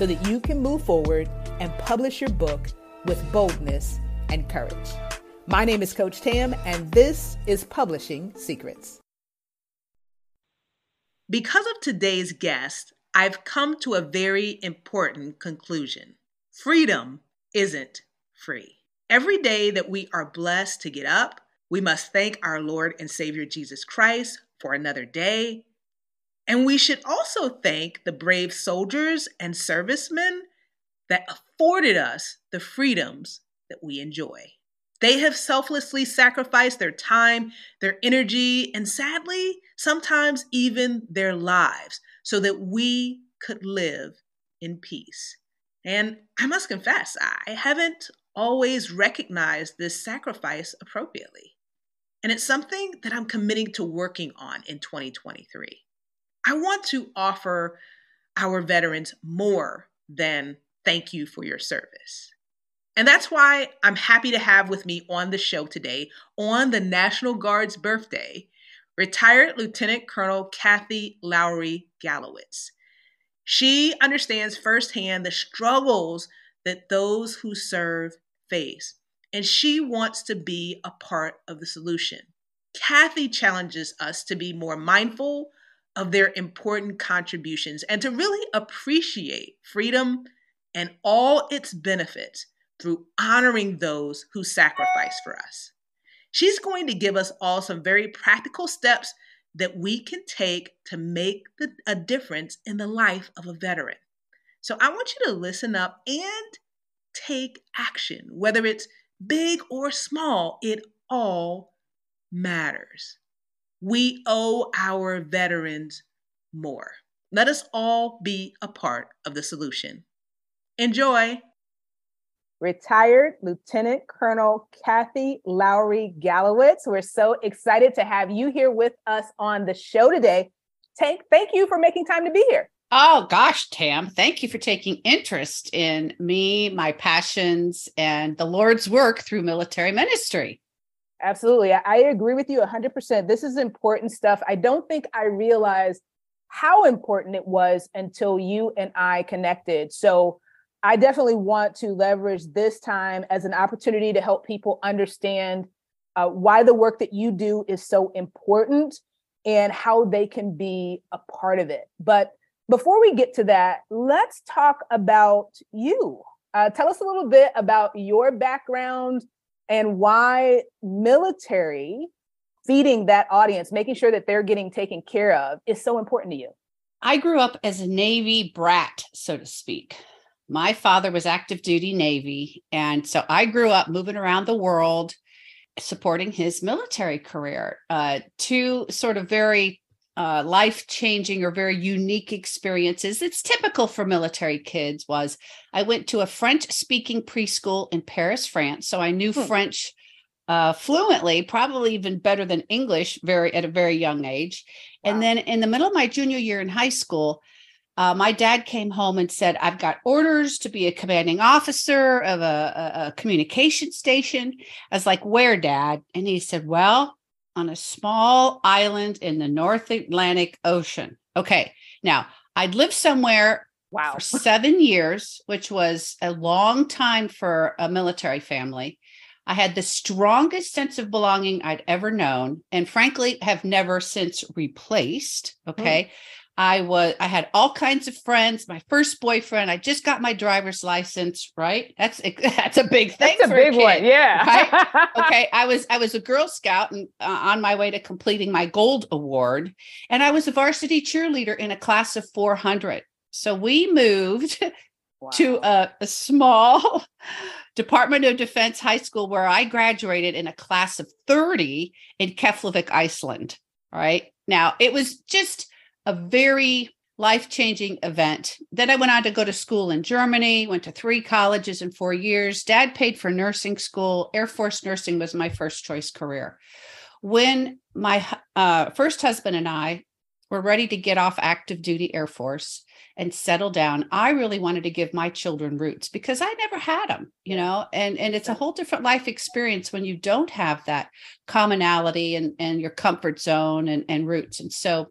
so that you can move forward and publish your book with boldness and courage. My name is Coach Tam, and this is Publishing Secrets. Because of today's guest, I've come to a very important conclusion freedom isn't free. Every day that we are blessed to get up, we must thank our Lord and Savior Jesus Christ for another day. And we should also thank the brave soldiers and servicemen that afforded us the freedoms that we enjoy. They have selflessly sacrificed their time, their energy, and sadly, sometimes even their lives so that we could live in peace. And I must confess, I haven't always recognized this sacrifice appropriately. And it's something that I'm committing to working on in 2023. I want to offer our veterans more than thank you for your service. And that's why I'm happy to have with me on the show today, on the National Guard's birthday, retired Lieutenant Colonel Kathy Lowry Gallowitz. She understands firsthand the struggles that those who serve face, and she wants to be a part of the solution. Kathy challenges us to be more mindful of their important contributions and to really appreciate freedom and all its benefits through honoring those who sacrifice for us. She's going to give us all some very practical steps that we can take to make the, a difference in the life of a veteran. So I want you to listen up and take action, whether it's big or small, it all matters. We owe our veterans more. Let us all be a part of the solution. Enjoy. Retired Lieutenant Colonel Kathy Lowry Gallowitz. We're so excited to have you here with us on the show today. Take, thank you for making time to be here. Oh gosh, Tam, thank you for taking interest in me, my passions, and the Lord's work through military ministry. Absolutely. I agree with you 100%. This is important stuff. I don't think I realized how important it was until you and I connected. So I definitely want to leverage this time as an opportunity to help people understand uh, why the work that you do is so important and how they can be a part of it. But before we get to that, let's talk about you. Uh, tell us a little bit about your background and why military feeding that audience, making sure that they're getting taken care of, is so important to you. I grew up as a Navy brat, so to speak. My father was active duty Navy. And so I grew up moving around the world supporting his military career. Uh, two sort of very uh, life changing or very unique experiences it's typical for military kids was i went to a french speaking preschool in paris france so i knew hmm. french uh, fluently probably even better than english very at a very young age wow. and then in the middle of my junior year in high school uh, my dad came home and said i've got orders to be a commanding officer of a, a, a communication station i was like where dad and he said well on a small island in the North Atlantic Ocean. Okay. Now, I'd lived somewhere wow. for seven years, which was a long time for a military family. I had the strongest sense of belonging I'd ever known, and frankly, have never since replaced. Hmm. Okay. Mm. I was I had all kinds of friends. My first boyfriend, I just got my driver's license, right? That's that's a big thing. That's a big a one, yeah. Right? okay, I was I was a Girl Scout and uh, on my way to completing my gold award, and I was a varsity cheerleader in a class of 400. So we moved wow. to a, a small Department of Defense high school where I graduated in a class of 30 in Keflavik, Iceland. All right. Now it was just a very life changing event. Then I went on to go to school in Germany, went to three colleges in four years. Dad paid for nursing school. Air Force nursing was my first choice career. When my uh, first husband and I were ready to get off active duty Air Force and settle down, I really wanted to give my children roots because I never had them, you know, and, and it's a whole different life experience when you don't have that commonality and, and your comfort zone and, and roots. And so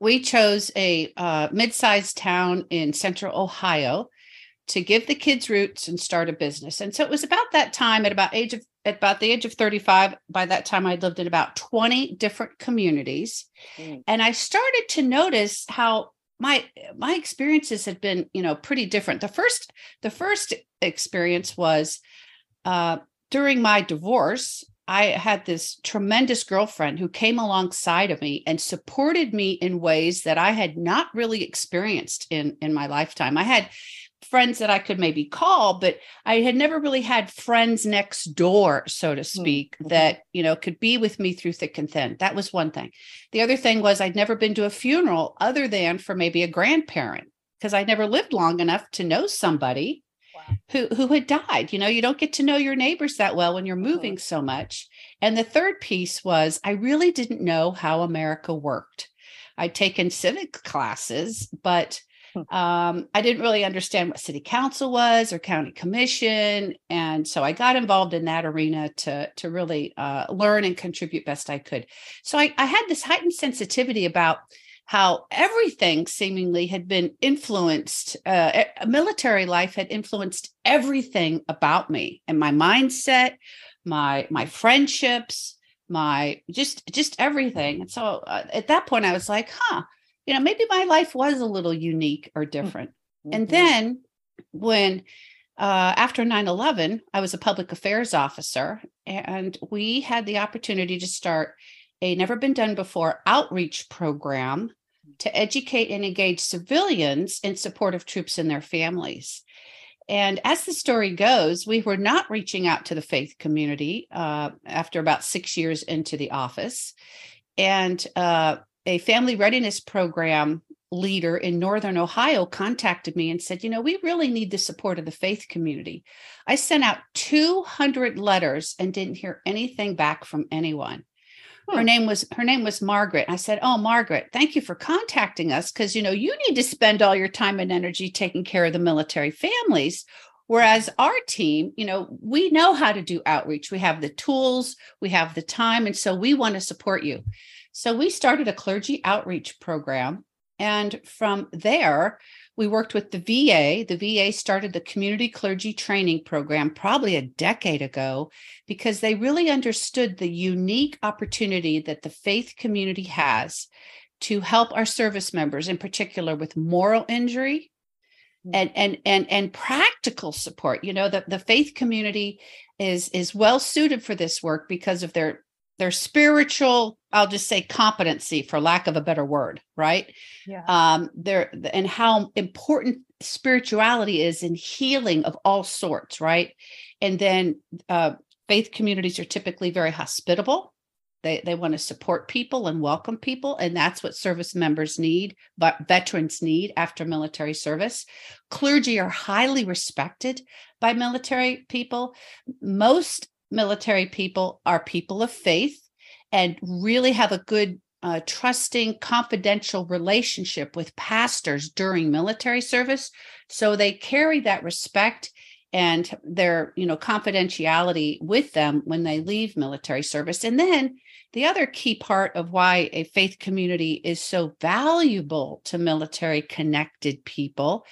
we chose a uh, mid-sized town in central ohio to give the kids roots and start a business. And so it was about that time at about age of at about the age of 35 by that time i'd lived in about 20 different communities. Mm. and i started to notice how my my experiences had been you know pretty different. The first the first experience was uh, during my divorce I had this tremendous girlfriend who came alongside of me and supported me in ways that I had not really experienced in in my lifetime. I had friends that I could maybe call, but I had never really had friends next door, so to speak, mm-hmm. that, you know, could be with me through thick and thin. That was one thing. The other thing was I'd never been to a funeral other than for maybe a grandparent because I never lived long enough to know somebody who who had died you know you don't get to know your neighbors that well when you're moving so much. And the third piece was i really didn't know how america worked. I'd taken civic classes but hmm. um, i didn't really understand what city council was or county commission. And so i got involved in that arena to to really uh, learn and contribute best i could. So I, I had this heightened sensitivity about how everything seemingly had been influenced uh, military life had influenced everything about me and my mindset my my friendships my just just everything and so uh, at that point i was like huh you know maybe my life was a little unique or different mm-hmm. and then when uh, after 9-11 i was a public affairs officer and we had the opportunity to start a never been done before outreach program to educate and engage civilians in support of troops and their families. And as the story goes, we were not reaching out to the faith community uh, after about six years into the office. And uh, a family readiness program leader in Northern Ohio contacted me and said, You know, we really need the support of the faith community. I sent out 200 letters and didn't hear anything back from anyone her name was her name was margaret. I said oh margaret thank you for contacting us because you know you need to spend all your time and energy taking care of the military families whereas our team you know we know how to do outreach. We have the tools we have the time and so we want to support you. So we started a clergy outreach program and from there we worked with the VA. The VA started the community clergy training program probably a decade ago because they really understood the unique opportunity that the faith community has to help our service members, in particular with moral injury mm. and and and and practical support. You know, that the faith community is is well suited for this work because of their their spiritual i'll just say competency for lack of a better word right? Yeah. um there and how important spirituality is in healing of all sorts right? And then uh faith communities are typically very hospitable. They they want to support people and welcome people and that's what service members need but veterans need after military service. Clergy are highly respected by military people. Most military people are people of faith and really have a good uh, trusting confidential relationship with pastors during military service. So they carry that respect and their you know confidentiality with them when they leave military service. And then the other key part of why a faith community is so valuable to military connected people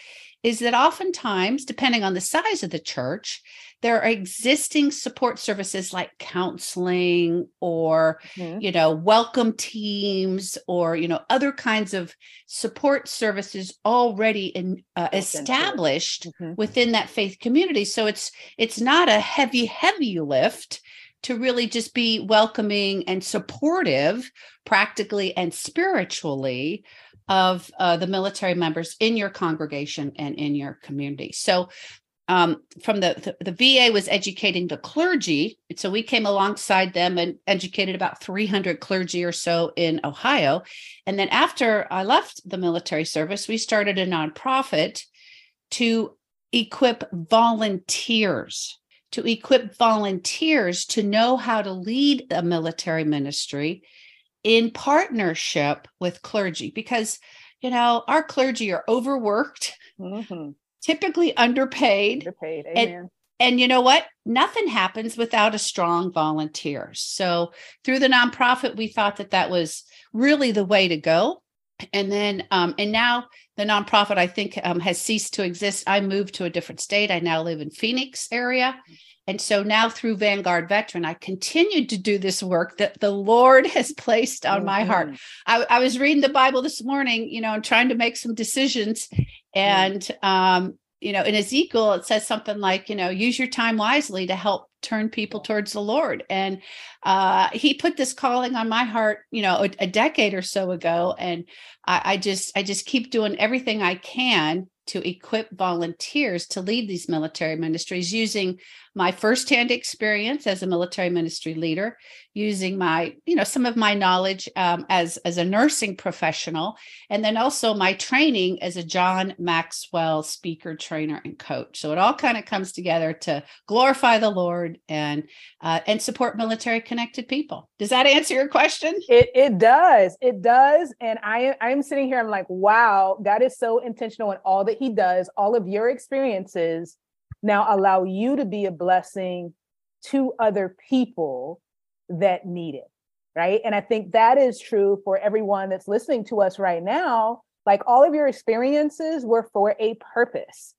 is that oftentimes depending on the size of the church there are existing support services like counseling or mm-hmm. you know welcome teams or you know other kinds of support services already in, uh, established mm-hmm. within that faith community so it's it's not a heavy heavy lift to really just be welcoming and supportive practically and spiritually of uh, the military members in your congregation and in your community so um, from the, the, the VA was educating the clergy, so we came alongside them and educated about 300 clergy or so in Ohio. And then after I left the military service, we started a nonprofit to equip volunteers to equip volunteers to know how to lead a military ministry in partnership with clergy because you know our clergy are overworked mm-hmm typically underpaid. Underpaid. And, and you know what? Nothing happens without a strong volunteer. So through the nonprofit, we thought that that was really the way to go. And then, um, and now the nonprofit, I think, um, has ceased to exist. I moved to a different state. I now live in Phoenix area. And so now through Vanguard Veteran, I continued to do this work that the Lord has placed on mm-hmm. my heart. Mm-hmm. I, I, was reading the Bible this morning, you know, and trying to make some decisions. And, um, you know, in Ezekiel, it says something like, you know, use your time wisely to help turn people towards the Lord. And uh, he put this calling on my heart, you know, a, a decade or so ago. And I, I just, I just keep doing everything I can to equip volunteers to lead these military ministries using my firsthand experience as a military ministry leader using my you know some of my knowledge um, as as a nursing professional and then also my training as a john maxwell speaker trainer and coach. So it all kind of comes together to glorify the lord and uh, and support military connected people. Does that answer your question? It, it does. It does. And i i'm sitting here i'm like wow that is so intentional in all that he does all of your experiences now allow you to be a blessing to other people that need it right? And i think that is true for everyone that's listening to us right now. Like all of your experiences were for a purpose.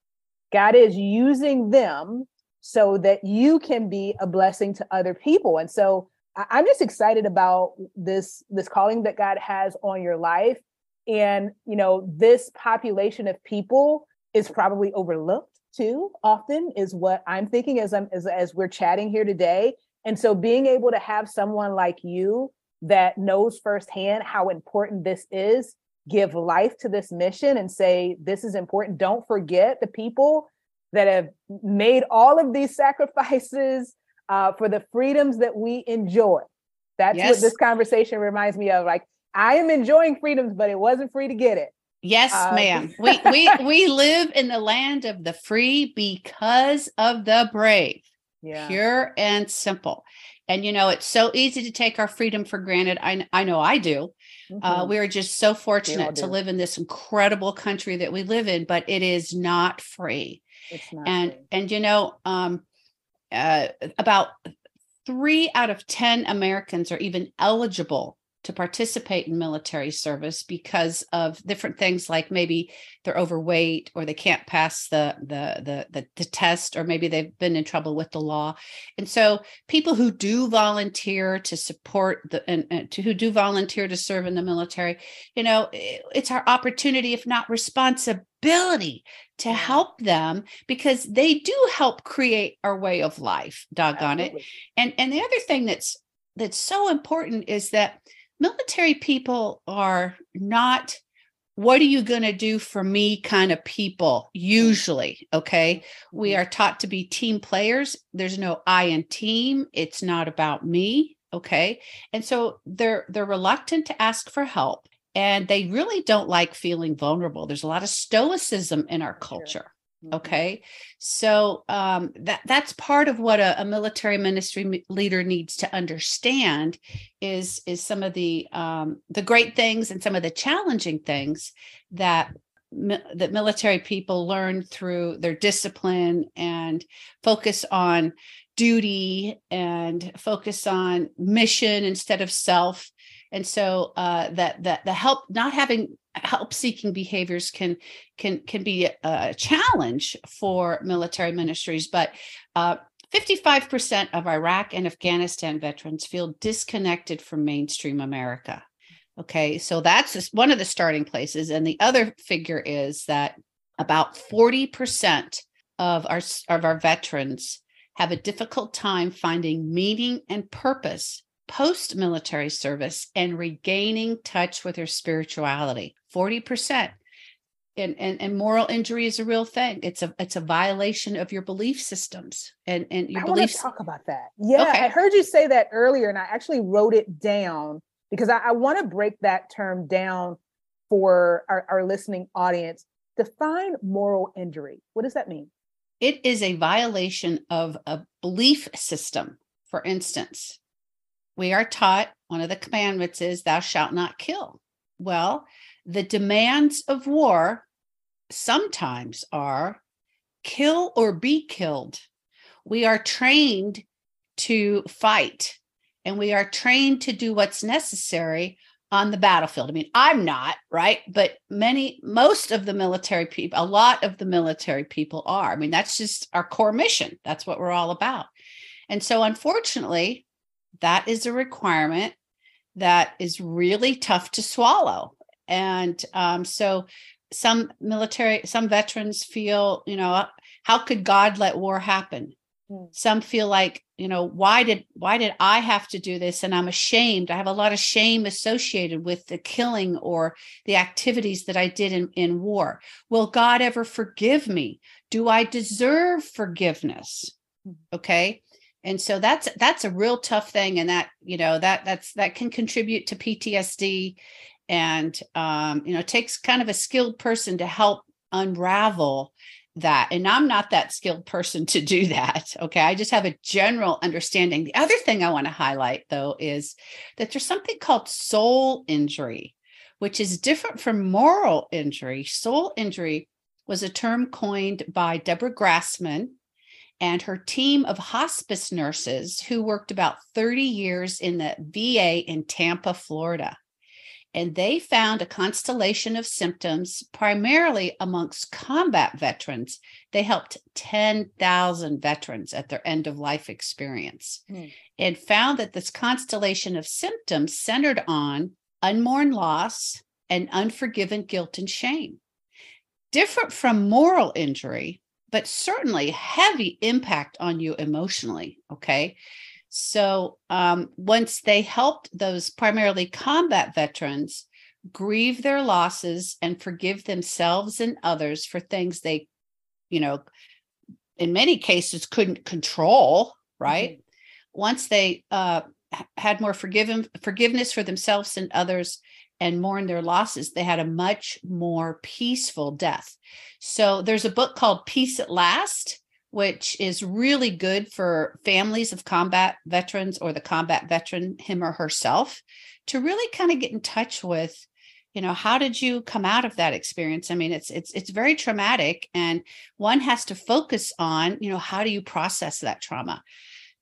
God is using them so that you can be a blessing to other people. And so i'm just excited about this this calling that god has on your life and you know this population of people is probably overlooked too often is what I'm thinking as I'm as, as we're chatting here today. And so being able to have someone like you that knows firsthand how important this is, give life to this mission and say, this is important. Don't forget the people that have made all of these sacrifices uh, for the freedoms that we enjoy. That's yes. what this conversation reminds me of. Like, I am enjoying freedoms, but it wasn't free to get it. Yes, uh, ma'am. we we we live in the land of the free because of the brave. Yeah. Pure and simple. And you know, it's so easy to take our freedom for granted. I I know I do. Uh, mm-hmm. Uh, we are just so fortunate to live in this incredible country that we live in, but it is not free. It's not and free. and you know, um, uh, about three out of ten Americans are even eligible to participate in military service because of different things like maybe they're overweight or they can't pass the, the the the, the test or maybe they've been in trouble with the law. And so people who do volunteer to support the and, and to who do volunteer to serve in the military you know it's our opportunity if not responsibility to help them because they do help create our way of life doggone Absolutely. it and and the other thing that's that's so important is that military people are not what are you going to do for me? kind of people usually okay? We mm-hmm. are taught to be team players. There's no i in team. It's not about me okay? And so they're they're reluctant to ask for help and they really don't like feeling vulnerable. There's a lot of stoicism in our culture. Okay. So um, that that's part of what a, a, military ministry leader needs to understand is is some of the um, the great things and some of the challenging things that that military people learn through their discipline and focus on duty and focus on mission instead of self and so uh, that that the help not having help seeking behaviors can can can be a challenge for military ministries but uh, 55% of iraq and afghanistan veterans feel disconnected from mainstream america. Okay so that's one of the starting places and the other figure is that about 40% of our of our veterans have a difficult time finding meaning and purpose post military service and regaining touch with their spirituality 40%. and, and and moral injury is a real thing. It's a it's a violation of your belief systems and and your I beliefs. talk about that. Yeah, Okay. I heard you say that earlier, and I actually wrote it down because I, I want to break that term down for our, our listening audience. Define moral injury. What does that mean? It is a violation of a belief system. For instance, we are taught one of the commandments is thou shalt not kill. Well, the demands of war sometimes are kill or be killed. We are trained to fight and we are trained to do what's necessary on the battlefield. I mean, I'm not, right? But many, most of the military people, a lot of the military people are. I mean, that's just our core mission. That's what we're all about. And so, unfortunately, that is a requirement that is really tough to swallow. And um, so, some military, some veterans feel, you know, how could God let war happen? Hmm. Some feel like, you know, why did why did I have to do this? And I'm ashamed. I have a lot of shame associated with the killing or the activities that I did in, in war. Will God ever forgive me? Do I deserve forgiveness? Okay. And so that's that's a real tough thing. And that, you know, that that's that can contribute to PTSD and um, you know, it takes kind of a skilled person to help unravel that. And I'm not that skilled person to do that. Okay. I just have a general understanding. The other thing I want to highlight, though, is that there's something called soul injury, which is different from moral injury. Soul injury was a term coined by Deborah Grassman and her team of hospice nurses who worked about 30 years in the VA in Tampa, Florida and they found a constellation of symptoms primarily amongst combat veterans. They helped 10,000 veterans at their end of life experience Hmm. and found that this constellation of symptoms centered on unmourned loss and unforgiven guilt and shame. Different from moral injury, but certainly heavy impact on you emotionally. Okay. So um, once they helped those primarily combat veterans grieve their losses and forgive themselves and others for things they, you know, in many cases couldn't control, right? Once they uh, had more forgiven forgiveness for themselves and others and mourn their losses, they had a much more peaceful death. So there's a book called Peace at Last which is really good for families of combat veterans or the combat veteran, him or herself, to really kind of get in touch with you know how did you come out of that experience? I mean it's it's it's very traumatic and one has to focus on you know how do you process that trauma?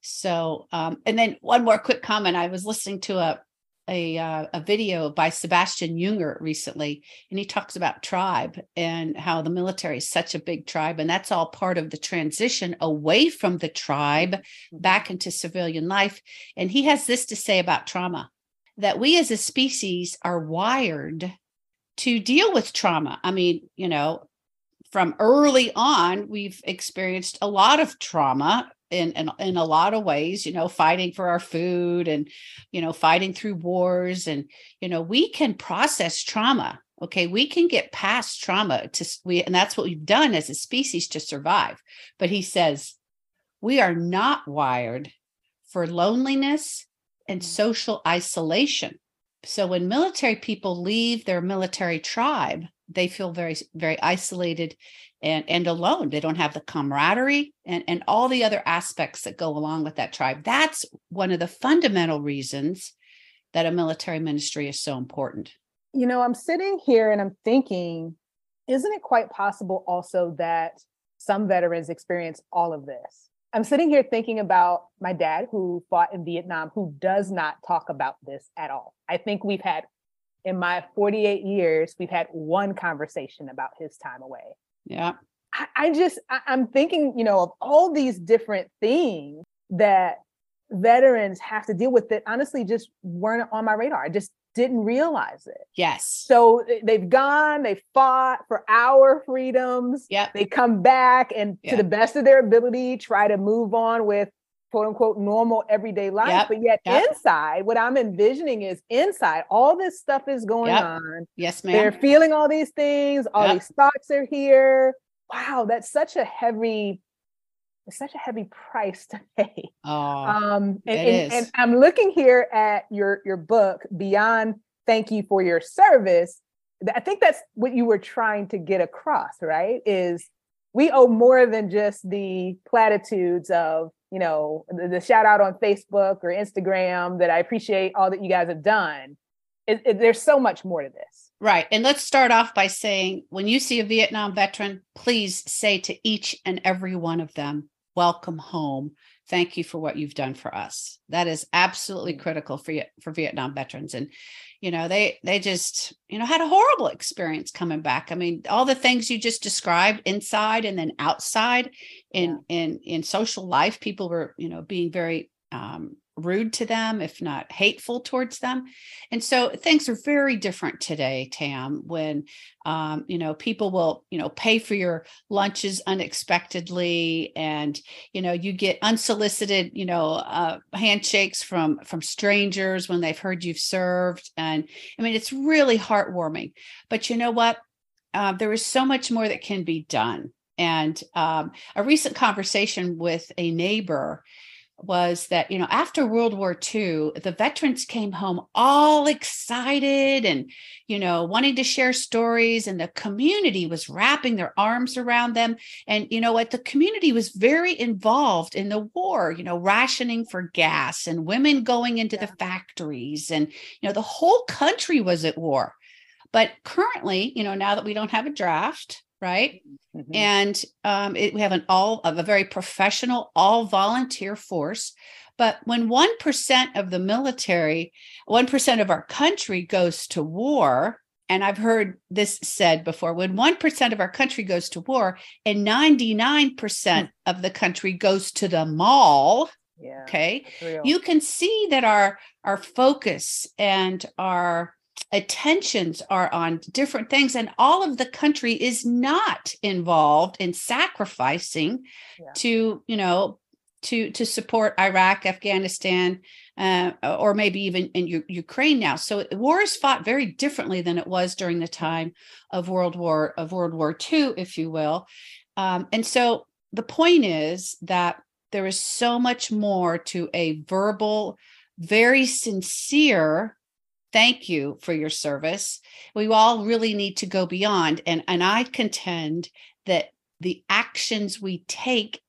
So um and then one more quick comment. I was listening to a a, uh, a video by Sebastian Junger recently, and he talks about tribe and how the military is such a big tribe, and that's all part of the transition away from the tribe back into civilian life. And he has this to say about trauma that we as a species are wired to deal with trauma. I mean, you know, from early on, we've experienced a lot of trauma in, in in a lot of ways, you know, fighting for our food and you know, fighting through wars and you know, we can process trauma. Okay, we can get past trauma to we and that's what we've done as a species to survive. But he says we are not wired for loneliness and mm. social isolation. So when military people leave their military tribe, they feel very very isolated and and alone. They don't have the camaraderie and and all the other aspects that go along with that tribe. That's one of the fundamental reasons that a military ministry is so important. You know, I'm sitting here and I'm thinking, isn't it quite possible also that some veterans experience all of this? I'm sitting here thinking about my dad who fought in Vietnam, who does not talk about this at all. I think we've had, in my 48 years, we've had one conversation about his time away. Yeah. I, I just I, I'm thinking, you know, of all these different things that veterans have to deal with that honestly just weren't on my radar. I just didn't realize it. Yes. So they've gone, they fought for our freedoms. Yeah. They come back and Yeah. to the best of their ability try to move on with quote unquote normal everyday life. Yep, But yet yep. inside, what I'm envisioning is inside, all this stuff is going Yep. on. Yes, ma'am. They're feeling all these things, all these thoughts are here. Wow, that's such a heavy, it's such a heavy price to pay. Oh, Um, and, it and, and. I'm looking here at your your book, Beyond Thank You for Your Service. I think that's what you were trying to get across, right? Is we owe more than just the platitudes of, you know, the, the shout out on Facebook or Instagram that I appreciate all that you guys have done. It, it- there's so much more to this. Right. And let's start off by saying when you see a Vietnam veteran, please say to each and every one of them, welcome home. Thank you for what you've done for us. That is absolutely critical for you for Vietnam veterans. And you know, they they just, you know, had a horrible experience coming back. I mean, all the things you just described inside and then outside in in in social life, people were, you know, being very um rude to them, if not hateful towards them. And so things are very different today, Tam, when um, you know people will you know pay for your lunches unexpectedly, and you know you get unsolicited you know uh, handshakes from from strangers when they've heard you've served, and I mean it's really heartwarming. But you know what? Uh, there is so much more that can be done. And um, a recent conversation with a neighbor was that you know after world war ii the veterans came home all excited and you know wanting to share stories and the community was wrapping their arms around them. And you know what? The community was very involved in the war you know rationing for gas and women going into the factories and you know the whole country was at war. But currently you know now that we don't have a draft right? Mhm. and um, it, we have an all of a very professional all volunteer force. But when 1% of the military 1% of our country goes to war and i've heard this said before when 1% of our country goes to war and 99% of the country goes to the mall yeah, okay you can see that our our focus and our attentions are on different things and all of the country is not involved in sacrificing Yeah. to you know to to support iraq afghanistan uh, or maybe even in U- ukraine now so war is fought very differently than it was during the time of world war of world war ii if you will um, and so the point is that there is so much more to a verbal very sincere thank you for your service. We all really need to go beyond and and i contend that the actions we take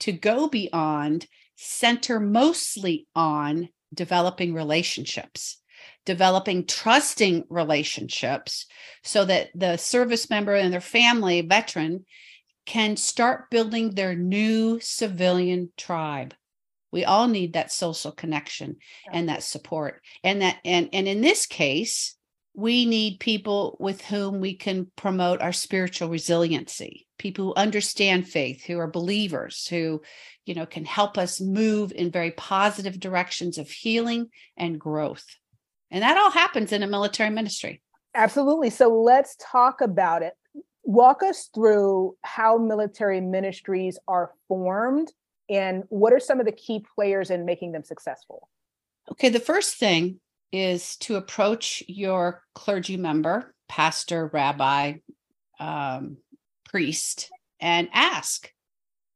to go beyond center mostly on developing relationships developing trusting relationships so that the service member and their family veteran can start building their new civilian tribe we all need that social connection and that support and that and and in this case we need people with whom we can promote our spiritual resiliency people who understand faith who are believers who you know can help us move in very positive directions of healing and growth and that all happens in a military ministry Absolutely. So let's talk about it. Walk us through how military ministries are formed and what are some of the key players in making them successful? Okay, the first thing is to approach your clergy member, pastor, rabbi, um, priest, and ask,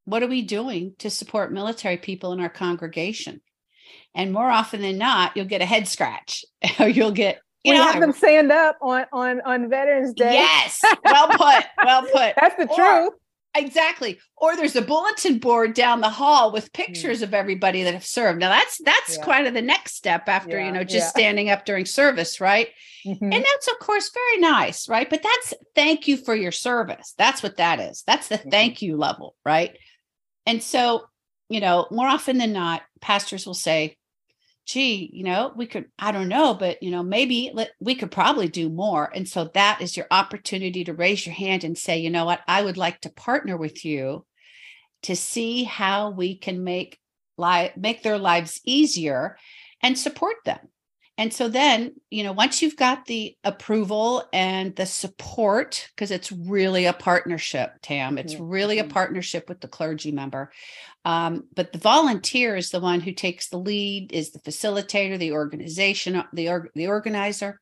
what are we doing to support military people in our congregation? And more often than not, you'll get a head scratch or you'll get, you we know, have them stand up on on on Veterans Day. yes, well put, well put. That's the Or- truth. Exactly. Or there's a bulletin board down the hall with pictures of everybody that have served. Now that's that's Hmm. Yeah. kind of the next step after, Yeah, you know, just yeah. standing up during service, right? Mhm. And that's of course very nice, right? But that's thank you for your service. That's what that is. That's the Mhm. thank you level, right? And so, you know, more often than not, pastors will say, gee, you know, we could, I don't know, but you know, maybe let, we could probably do more. And so that is your opportunity to raise your hand and say, you know what, I would like to partner with you to see how we can make life make their lives easier and support them. And so then you know once you've got the approval and the support because it's really a partnership tam it's Mhm, really a mhm. partnership with the clergy member. Um, but the volunteer is the one who takes the lead is the facilitator the organization the, org- the organizer.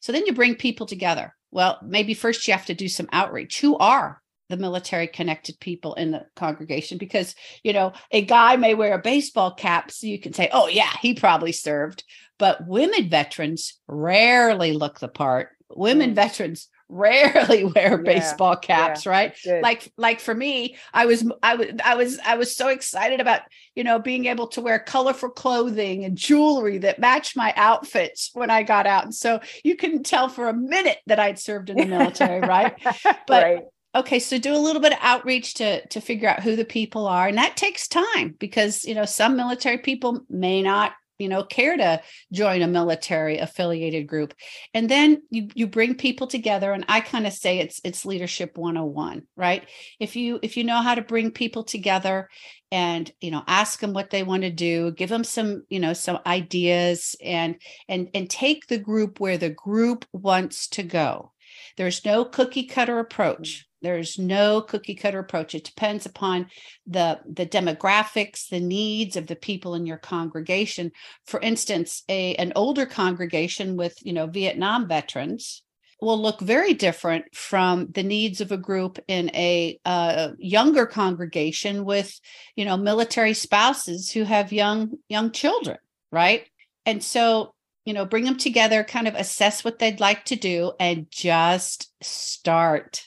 So then you bring people together. Well maybe first you have to do some outreach. Who are the military connected people in the congregation because you know a guy may wear a baseball cap so you can say oh yeah he probably served. But women veterans rarely look the part. Women Mm. veterans rarely wear Yeah, baseball caps right? like like for me i was i was i was i was so excited about you know being able to wear colorful clothing and jewelry that matched my outfits when i got out. And so you couldn't tell for a minute that i'd served in the military right? But- right. Okay so do a little bit of outreach to to figure out who the people are and that takes time because you know some military people may not you know care to join a military affiliated group. And then you you bring people together and i kind of say it's it's leadership 101 right? If you if you know how to bring people together and you know ask them what they want to do give them some you know some ideas and and and take the group where the group wants to go. There's no cookie cutter approach there's no cookie cutter approach. It depends upon the the demographics the needs of the people in your congregation. For instance a an older congregation with you know vietnam veterans will look very different from the needs of a group in a uh, younger congregation with you know military spouses who have young young children right? And so you know bring them together kind of assess what they'd like to do and just start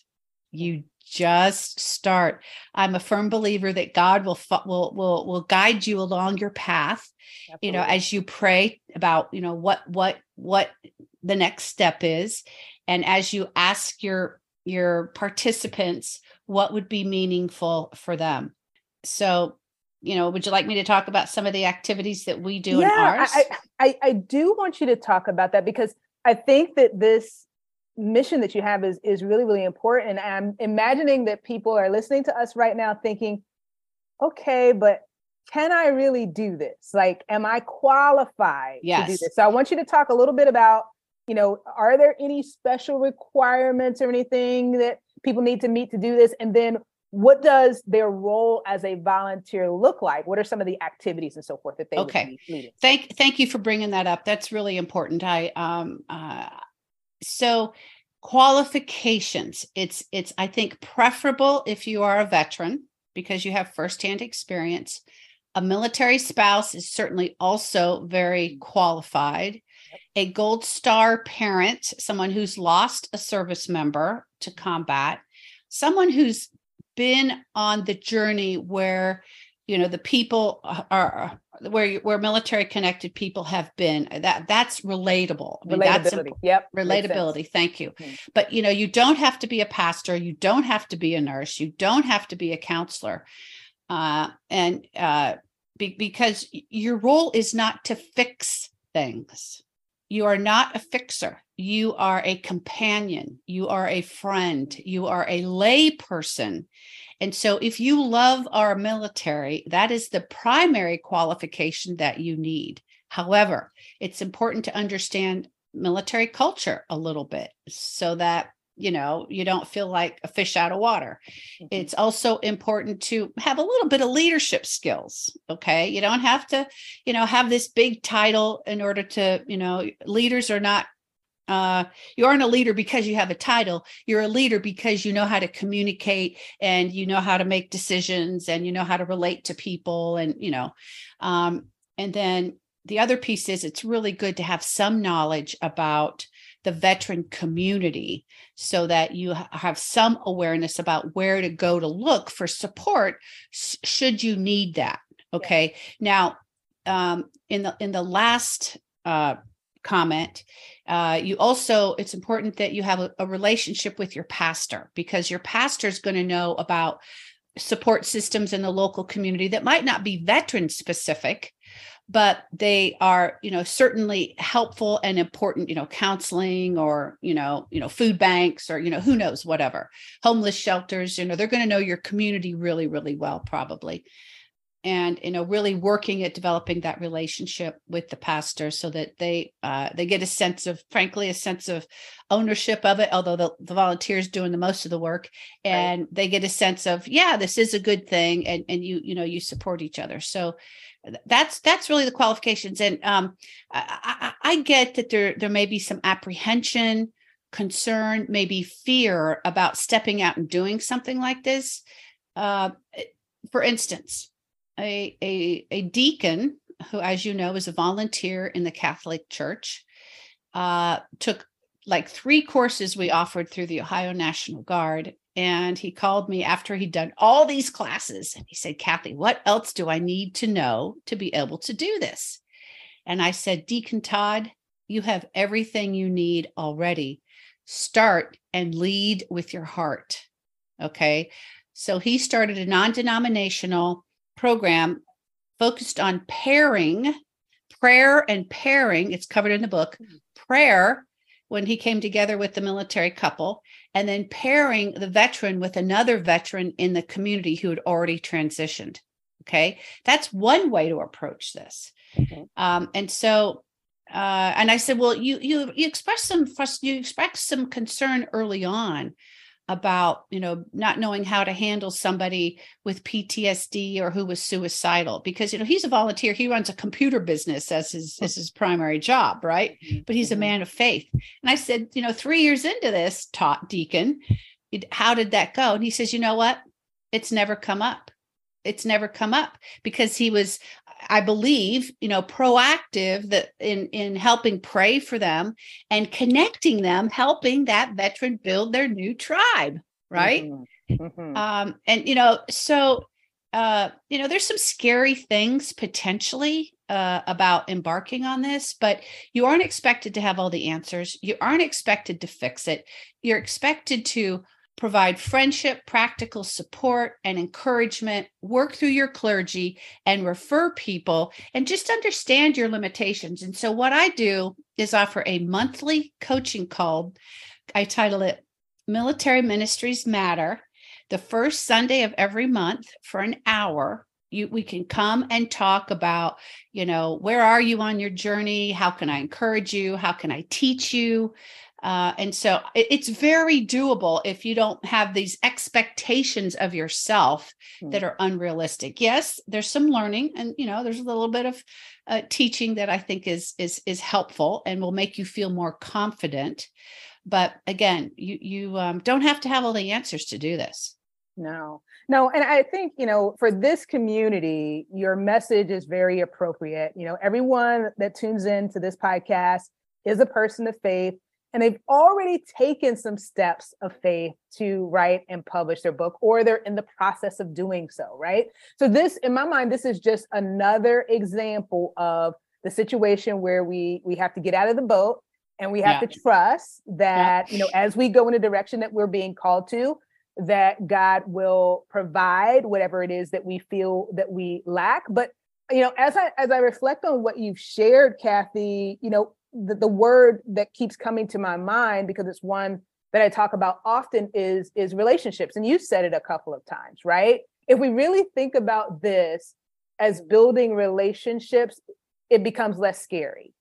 you just start. I'm a firm believer that god will will will will guide you along your path you know as you pray about you know what what what the next step is. And as you ask your your participants what would be meaningful for them. So you know would you like me to talk about some of the activities that we do in ours? I, I, I do want you to talk about that because I think that this mission that you have is is really really important. And i'm imagining that people are listening to us right now thinking okay but can i really do this? Like am i qualified to do this? So i want you to talk a little bit about you know are there any special requirements or anything that people need to meet to do this? And then what does their role as a volunteer look like? What are some of the activities and so forth that they Okay. would be thank thank you for bringing that up. That's really important. I um uh so qualifications it's it's i think preferable if you are a veteran because you have firsthand experience. A military spouse is certainly also very mm. qualified. A gold star parent someone who's lost a service member to mm. combat. Someone who's been on the journey where you know the people are where you- where military connected people have been that that's relatable. I mean, that's relatability. yep relatability. Thank you. Mhm. but you know you don't have to be a pastor you don't have to be a nurse you don't have to be a counselor uh, and uh, be, because your role is not to fix things. You are not a fixer. You are a companion. You are a friend. You are a lay person and so if you love our military that is the primary qualification that you need. However it's important to understand military culture a little bit so that you know you don't feel like a fish out of water. Mhm. it's also important to have a little bit of leadership skills okay? You don't have to you know have this big title in order to you know leaders are not uh, you aren't a leader because you have a title. You're a leader because you know how to communicate and you know how to make decisions and you know how to relate to people and you know um, and then the other piece is it's really good to have some knowledge about the veteran community so that you have some awareness about where to go to look for support should you need that. Okay? Now um, in the in the last uh, comment. Uh, you also it's important that you have a, a relationship with your pastor because your pastor is going to know about support systems in the local community that might not be veteran specific but they are you know certainly helpful and important you know counseling or you know you know food banks or you know who knows whatever. Homeless shelters you know they're going to know your community really really well probably and you know really working at developing that relationship with the pastor so that they uh, they get a sense of frankly a sense of ownership of it although the, the volunteers doing the most of the work. And right. they get a sense of yeah this is a good thing and and you you know you support each other. So that's that's really the qualifications. And um, I, I, I get that there there may be some apprehension concern maybe fear about stepping out and doing something like this. Uh, for instance a, a, a deacon who, as you know, is a volunteer in the Catholic Church, uh, took like three courses we offered through the Ohio National Guard. And he called me after he'd done all these classes. And he said, Kathy, what else do I need to know to be able to do this? And I said, Deacon Todd, you have everything you need already. Start and lead with your heart. Okay. So he started a non denominational program focused on pairing prayer and pairing. It's covered in the book. Mm-hmm. Prayer, when he came together with the military couple, and then pairing the veteran with another veteran in the community who had already transitioned. Okay. That's one way to approach this. Okay. Um, and so uh, and I said, well, you you you expressed some you expressed some concern early on about you know not knowing how to handle somebody with PTSD or who was suicidal because you know he's a volunteer. He runs a computer business as his as his primary job right? Mm-hmm. but he's a mm-hmm. man of faith. And I said you know 3 years into this Todd deacon how did that go? And he says you know what? It's never come up. It's never come up because he was I believe, you know, proactive that in in helping pray for them and connecting them, helping that veteran build their new tribe, right? Mm-hmm. Mm-hmm. Um, and you know, so uh, you know, there's some scary things potentially uh, about embarking on this, but you aren't expected to have all the answers. You aren't expected to fix it. You're expected to provide friendship, practical support, and encouragement, work through your clergy, and refer people, and just understand your limitations. And so, what I do is offer a monthly coaching call. I title it Military Ministries Matter, the first Sunday of every month for an hour. You, we can come and talk about, you know, where are you on your journey? How can I encourage you? How can I teach you? Uh, and so it's very doable if you don't have these expectations of yourself mm. that are unrealistic. Yes, there's some learning, and you know, there's a little bit of uh, teaching that I think is is is helpful and will make you feel more confident. But again, you you um, don't have to have all the answers to do this. No, no, and I think you know, for this community, your message is very appropriate. You know, everyone that tunes in to this podcast is a person of faith and they've already taken some steps of faith to write and publish their book or they're in the process of doing so right so this in my mind this is just another example of the situation where we we have to get out of the boat and we have yeah. to trust that yeah. you know as we go in a direction that we're being called to that god will provide whatever it is that we feel that we lack but you know as i as i reflect on what you've shared kathy you know the, the word that keeps coming to my mind because it's one that I talk about often is is relationships. And you said it a couple of times right? If we really think about this as building relationships it becomes less scary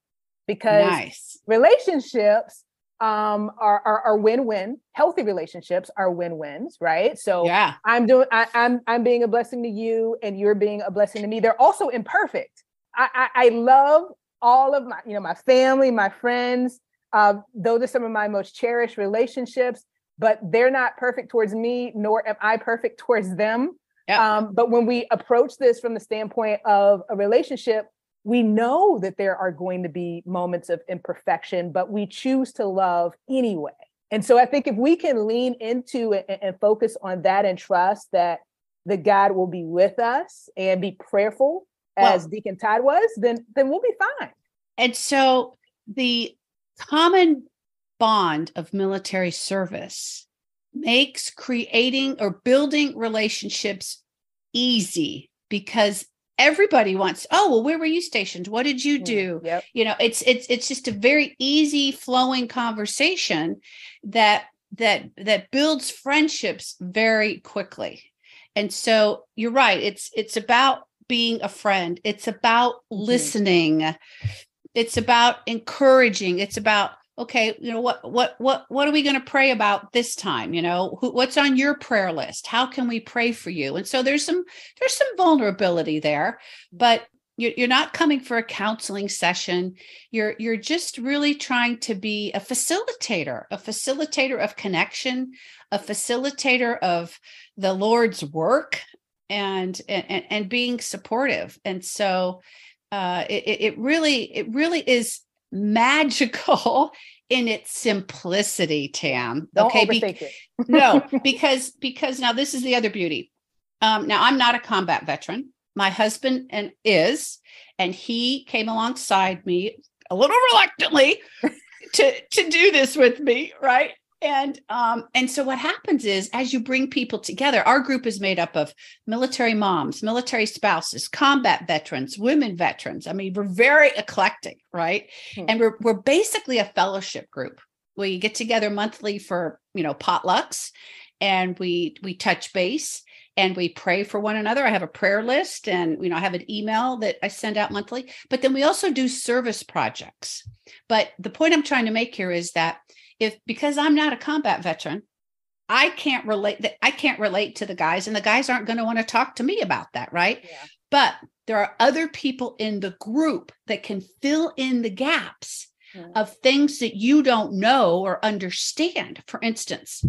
because nice. relationships um are, are, are win-win. Healthy relationships are win-wins right? So yeah. I'm doing I, i'm i'm being a blessing to you and you're being a blessing to me. They're also imperfect. I, I, I love all of my, you know, my family, my friends. Uh, those are some of my most cherished relationships, but they're not perfect towards me, nor am I perfect towards them. Yep. Um, but when we approach this from the standpoint of a relationship, we know that there are going to be moments of imperfection, but we choose to love anyway. And so I think if we can lean into it and, and focus on that and trust that the God will be with us and be prayerful as well, Deacon Todd was, then then we'll be fine. And so the common bond of military service makes creating or building relationships easy because everybody wants oh well where were you stationed what did you mm, do yep. you know it's it's it's just a very easy flowing conversation that that that builds friendships very quickly and so you're right it's it's about being a friend. It's about Mhm. listening. It's about encouraging. It's about okay, you know what what what what are we going to pray about this time? You know, who, what's on your prayer list? How can we pray for you? And so there's some there's some vulnerability there, but you're not coming for a counseling session. You're you're just really trying to be a facilitator, a facilitator of connection, a facilitator of the Lord's work, and and and being supportive. And so uh, it, it really it really is magical in its simplicity, Tam. Don't okay, be- no, because because now this is the other beauty. Um, now I'm not a combat veteran. My husband and is, and he came alongside me a little reluctantly to to do this with me, right? And um, and so what happens is as you bring people together, our group is made up of military moms, military spouses, combat veterans, women veterans. I mean, we're very eclectic, right? Hmm. And we're we're basically a fellowship group. We get together monthly for you know potlucks, and we we touch base and we pray for one another. I have a prayer list, and you know I have an email that I send out monthly. But then we also do service projects. But the point I'm trying to make here is that if because I'm not a combat veteran, I can't relate that I can't relate to the guys, and the guys aren't going to want to talk to me about that, right? Yeah. But there are other people in the group that can fill in the gaps Mm. of things that you don't know or understand. For instance,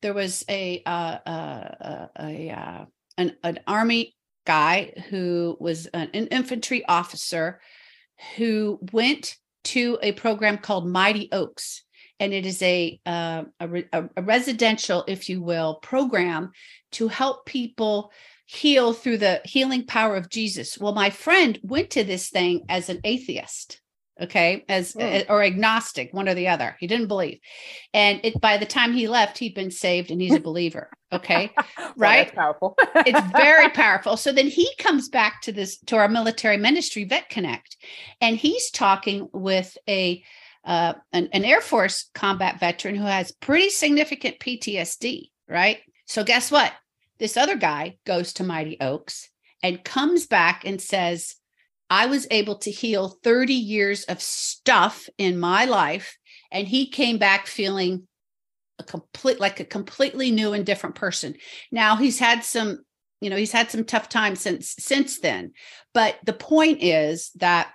there was a uh, uh, a uh, an an army guy who was an, an infantry officer who went to a program called Mighty Oaks, and it is a uh, a, re- a residential, if you will, program to help people heal through the healing power of Jesus. Well, my friend went to this thing as an atheist, okay, as Hmm. uh, or agnostic, one or the other. He didn't believe, and it by the time he left, he'd been saved and he's a believer. Okay, Well, right? That's powerful. it's very powerful. So then he comes back to this to our military ministry, Vet Connect, and he's talking with a uh, an, an Air Force combat veteran who has pretty significant PTSD. Right. So guess what? This other guy goes to Mighty Oaks and comes back and says, "I was able to heal 30 years of stuff in my life," and he came back feeling a complete like a completely new and different person now he's had some you know he's had some tough times since since then but the point is that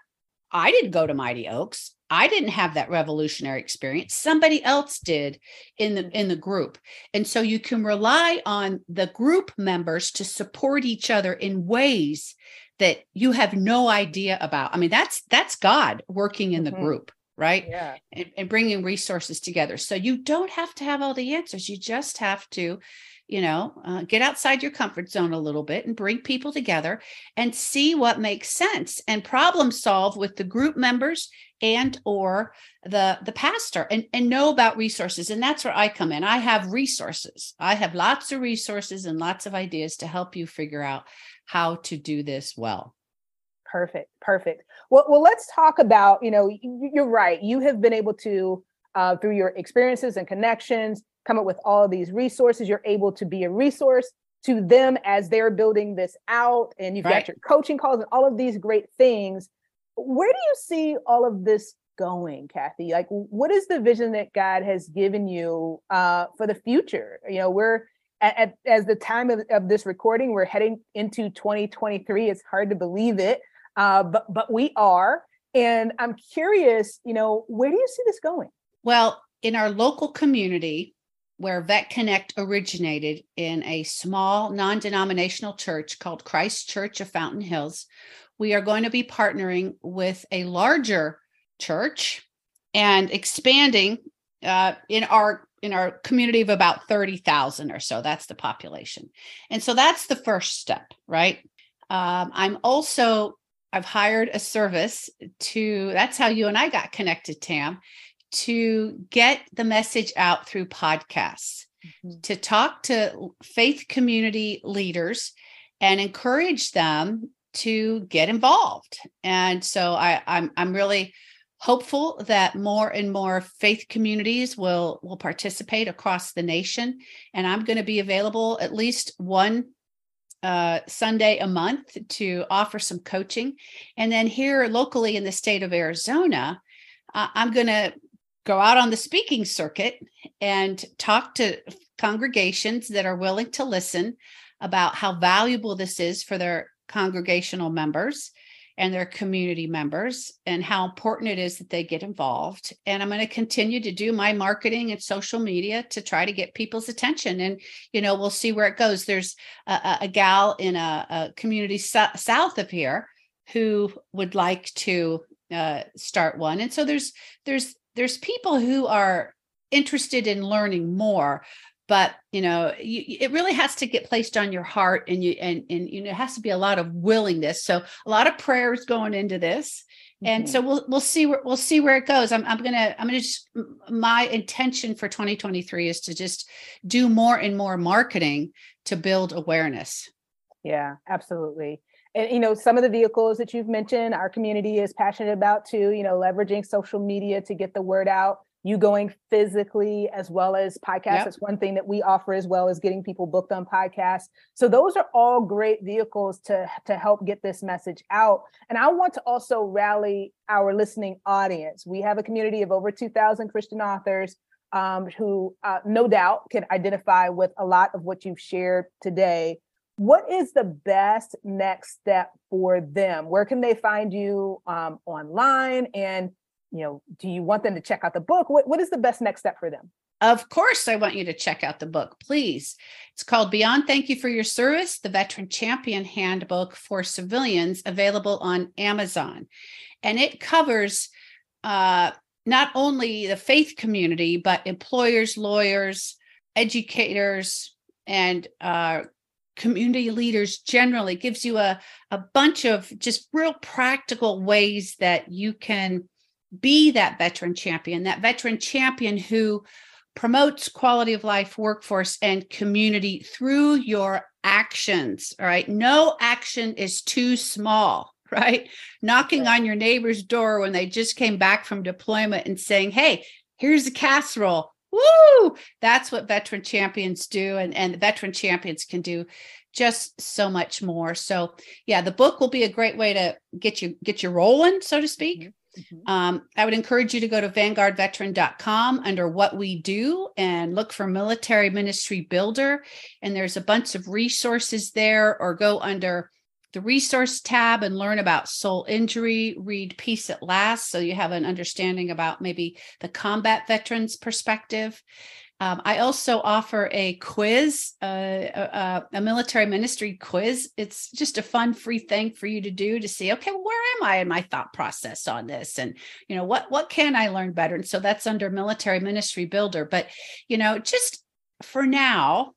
i didn't go to mighty oaks i didn't have that revolutionary experience somebody else did in the in the group and so you can rely on the group members to support each other in ways that you have no idea about i mean that's that's god working in the Mhm. group right yeah. and, and bringing resources together. So you don't have to have all the answers. You just have to, you know, uh, get outside your comfort zone a little bit and bring people together and see what makes sense and problem solve with the group members and or the the pastor and and know about resources and that's where i come in i have resources i have lots of resources and lots of ideas to help you figure out how to do this well Perfect. Perfect. Well, well, let's talk about, you know, you're right. You have been able to, uh, through your experiences and connections, come up with all of these resources. You're able to be a resource to them as they're building this out. And you've Right. got your coaching calls and all of these great things. Where do you see all of this going, Kathy? Like, what is the vision that God has given you uh, for the future? You know, we're at, at as the time of, of this recording, we're heading into 2023. It's hard to believe it uh, but but we are. And I'm curious, you know, where do you see this going? Well, in our local community, where Vet Connect originated in a small non denominational church called Christ Church of Fountain Hills, we are going to be partnering with a larger church and expanding uh, in our in our community of about 30,000 or so. That's the population. And so that's the first step, right? Um, I'm also, I've hired a service to, that's how you and I got connected, Tam to get the message out through podcasts, to talk to faith community leaders and encourage them to get involved. And so I, I'm I'm really hopeful that more and more faith communities will will participate across the nation. And I'm going to be available at least one uh, Sunday a month to offer some coaching. And then here locally in the state of Arizona, uh, I'm going to go out on the speaking circuit and talk to congregations that are willing to listen about how valuable this is for their congregational members and their community members and how important it is that they get involved. And I'm going to continue to do my marketing and social media to try to get people's attention. And, you know, we'll see where it goes. There's a, a gal in a, a community so- south of here who would like to uh, start one. And so there's, there's, there's people who are interested in learning more but you know you, it really has to get placed on your heart and you and and you know it has to be a lot of willingness. So a lot of prayers going into this and mm-hmm. so we'll we'll see where we'll see where it goes. I'm, I'm gonna i'm gonna just my intention for 2023 is to just do more and more marketing to build awareness. Yeah absolutely and you know some of the vehicles that you've mentioned our community is passionate about too you know leveraging social media to get the word out you going physically as well as podcasts. Yep. That's one thing that we offer as well as getting people booked on podcasts. So those are all great vehicles to, to help get this message out. And I want to also rally our listening audience. We have a community of over 2,000 Christian authors um, who uh, no doubt can identify with a lot of what you've shared today. What is the best next step for them? Where can they find you um, online? And you know, do you want them to check out the book? What, what is the best next step for them? Of course, I want you to check out the book, please. It's called Beyond Thank You for Your Service, the Veteran Champion Handbook for Civilians, available on Amazon. And it covers uh, not only the faith community, but employers, lawyers, educators, and uh, community leaders generally. Gives you a, a bunch of just real practical ways that you can be that veteran champion, that veteran champion who promotes quality of life, workforce, and community through your actions. All right. No action is too small, right? Knocking on your neighbor's door when they just came back from deployment and saying, Hey, here's a casserole. Woo! That's what veteran champions do. And, and veteran champions can do just so much more. So yeah, the book will be a great way to get you get you rolling, so to speak. Mm-hmm Mm-hmm. Um, I would encourage you to go to vanguardveteran.com under what we do and look for military ministry builder. And there's a bunch of resources there, or go under the resource tab and learn about soul injury, read Peace at Last. So you have an understanding about maybe the combat veterans perspective. Um, I also offer a quiz, uh, a, a, military ministry quiz. It's just a fun, free thing for you to do to see, okay, where am I in my thought process on this, and you know what what can I learn better? And so that's under Military Ministry Builder. But you know, just for now,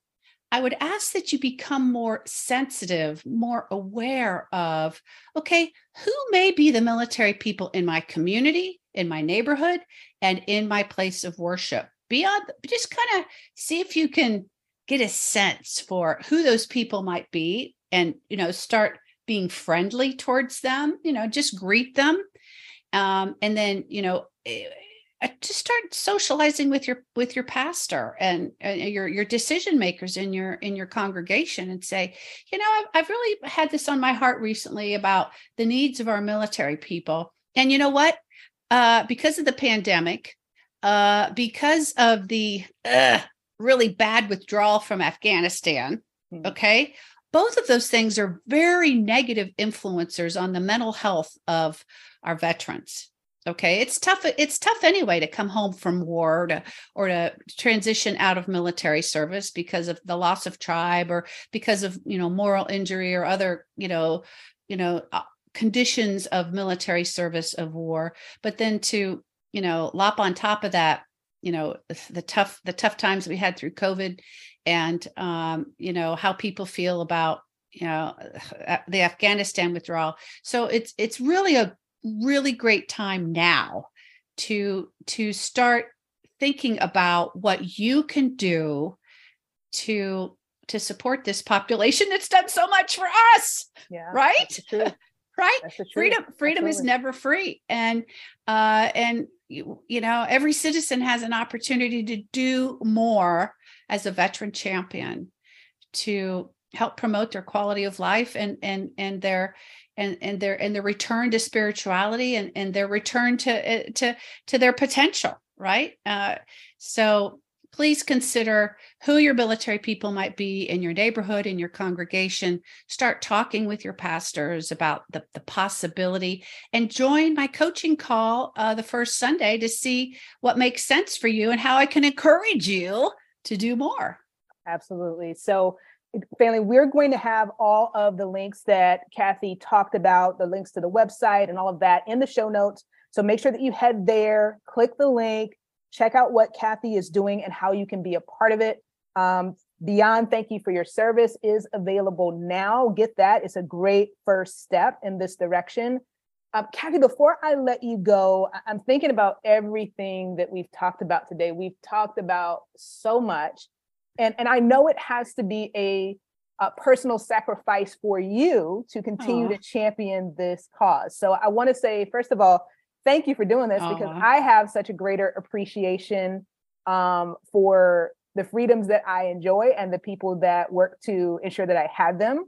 I would ask that you become more sensitive, more aware of, okay, who may be the military people in my community, in my neighborhood, and in my place of worship? Beyond just kind of see if you can get a sense for who those people might be and you know start being friendly towards them you know just greet them um, and then you know eh, just start socializing with your with your pastor and uh, your your decision makers in your in your congregation and say you know I've, I've really had this on my heart recently about the needs of our military people and you know what uh, because of the pandemic uh, because of the uh, really bad withdrawal from Afghanistan. Mm-hmm. Okay. Both of those things are very negative influencers on the mental health of our veterans. Okay. It's tough. It's tough anyway to come home from war or to, or to transition out of military service because of the loss of tribe or because of, you know, moral injury or other, you know, you know, uh, conditions of military service of war. But then to you know, lop on top of that, you know, the tough the tough times we had through COVID, and um, you know how people feel about you know uh, the Afghanistan withdrawal. So it's it's really a really great time now to to start thinking about what you can do to to support this population that's done so much for us yeah, right? right? Freedom freedom Absolutely. is never free. And uh and you, you know every citizen has an opportunity to do more as a veteran champion to help promote their quality of life and and and their and and their and their return to spirituality and and their return to uh, to to their potential right? Uh, so please consider who your military people might be in your neighborhood in your congregation. Start talking with your pastors about the, the possibility and join my coaching call uh, the first sunday to see what makes sense for you and how i can encourage you to do more. Absolutely. So family, we're going to have all of the links that Kathy talked about, the links to the website and all of that in the show notes. So make sure that you head there, click the link, check out what Kathy is doing and how you can be a part of it. Um, Beyond Thank You for Your Service is available now. Get that. It's a great first step in this direction. Um, Kathy, before I let you go, I'm thinking about everything that we've talked about today. We've talked about so much and and I know it has to be a, a personal sacrifice for you to continue Aww. to champion this cause. So I want to say, first of all, thank you for doing this Aww. because I have such a greater appreciation um, for the freedoms that I enjoy and the people that work to ensure that I have them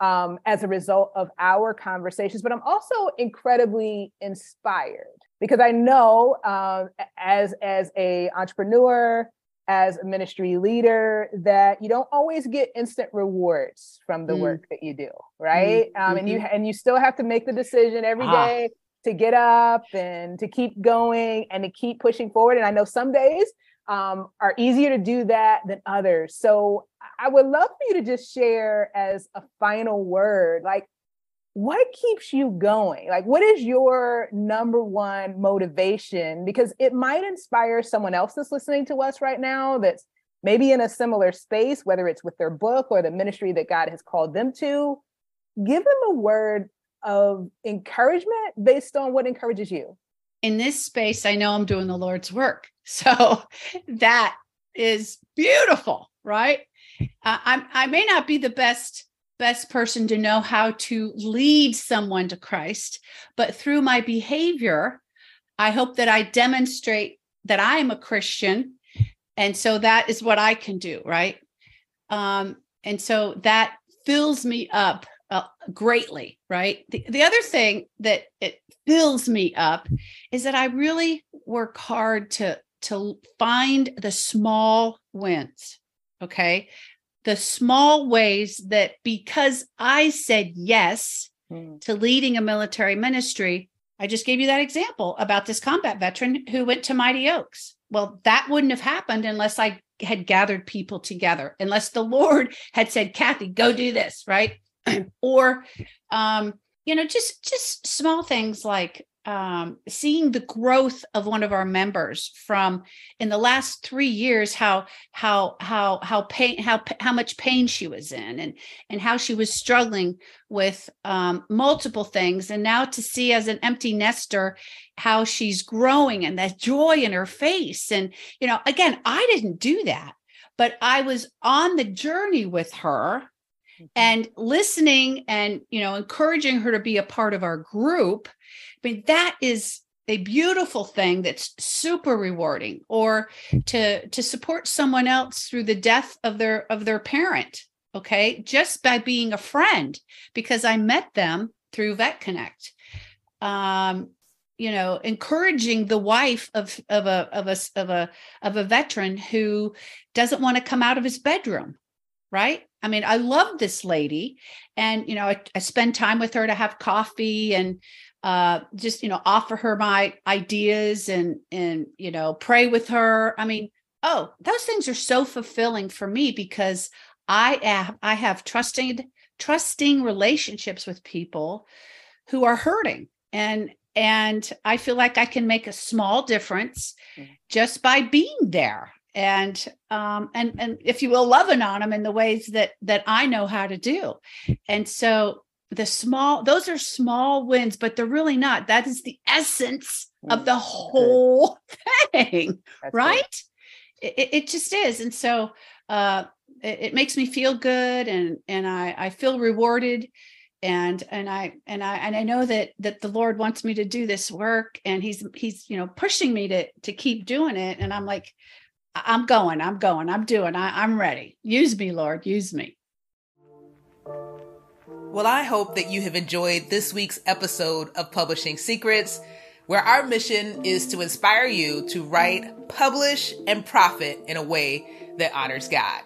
um, as a result of our conversations. But I'm also incredibly inspired because I know um, as as a entrepreneur as a ministry leader that you don't always get instant rewards from the mm. work that you do right mm-hmm. um, and you mm-hmm. and you still have to make the decision every ah. day to get up and to keep going and to keep pushing forward and i know some days um, are easier to do that than others so i would love for you to just share as a final word like what keeps you going? Like, what is your number one motivation? Because it might inspire someone else that's listening to us right now that's maybe in a similar space, whether it's with their book or the ministry that God has called them to. Give them a word of encouragement based on what encourages you. In this space, I know I'm doing the Lord's work. So that is beautiful, right? Uh, I'm, I may not be the best best person to know how to lead someone to Christ, but through my behavior, I hope that I demonstrate that I am a Christian. And so that is what I can do, right? Um, and so that fills me up uh, greatly, right? The, the other thing that it fills me up is that I really work hard to to find the small wins. Okay the small ways that because I said yes mm. to leading a military ministry, I just gave you that example about this combat veteran who went to Mighty Oaks. Well, that wouldn't have happened unless I had gathered people together, unless the Lord had said, Kathy, go do this, right? or um, you know, just just small things like um, seeing the growth of one of our members from in the last three years how how how how pain how how much pain she was in and and how she was struggling with um, multiple things and now to see as an empty nester how she's growing and that joy in her face and you know again i didn't do that but i was on the journey with her. And listening and you know encouraging her to be a part of our group I mean, that is a beautiful thing that's super rewarding or to to support someone else through the death of their of their parent okay? Just by being a friend because i met them through vet connect. Um you know encouraging the wife of of a of a of a of a veteran who doesn't want to come out of his bedroom right? I mean i love this lady and you know I, I spend time with her to have coffee and uh, just you know offer her my ideas and and you know pray with her. I mean oh those things are so fulfilling for me because i have i have trusted trusting relationships with people who are hurting and and i feel like i can make a small difference mm-hmm. just by being there and um and and if you will loving on them in the ways that that i know how to do. And so the small those are small wins but they're really not. That is the essence of mm, the whole thing That's right? It, it, just is. And so uh it, it, makes me feel good and and i i feel rewarded. And and i and i and i know that that the lord wants me to do this work and he's he's you know pushing me to to keep doing it. And i'm like i'm going i'm going i'm doing I, i'm ready use me lord use me Well, I hope that you have enjoyed this week's episode of Publishing Secrets, where our mission is to inspire you to write, publish, and profit in a way that honors God.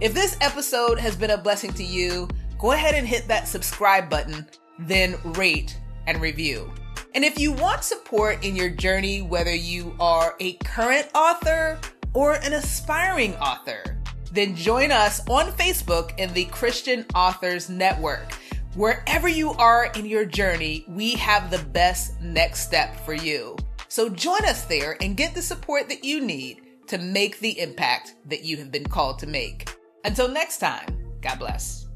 If this episode has been a blessing to you, go ahead and hit that subscribe button, then rate and review. And if you want support in your journey, whether you are a current author or an aspiring author, then join us on Facebook in the Christian Authors Network. Wherever you are in your journey, we have the best next step for you. So join us there and get the support that you need to make the impact that you have been called to make. Until next time, God bless.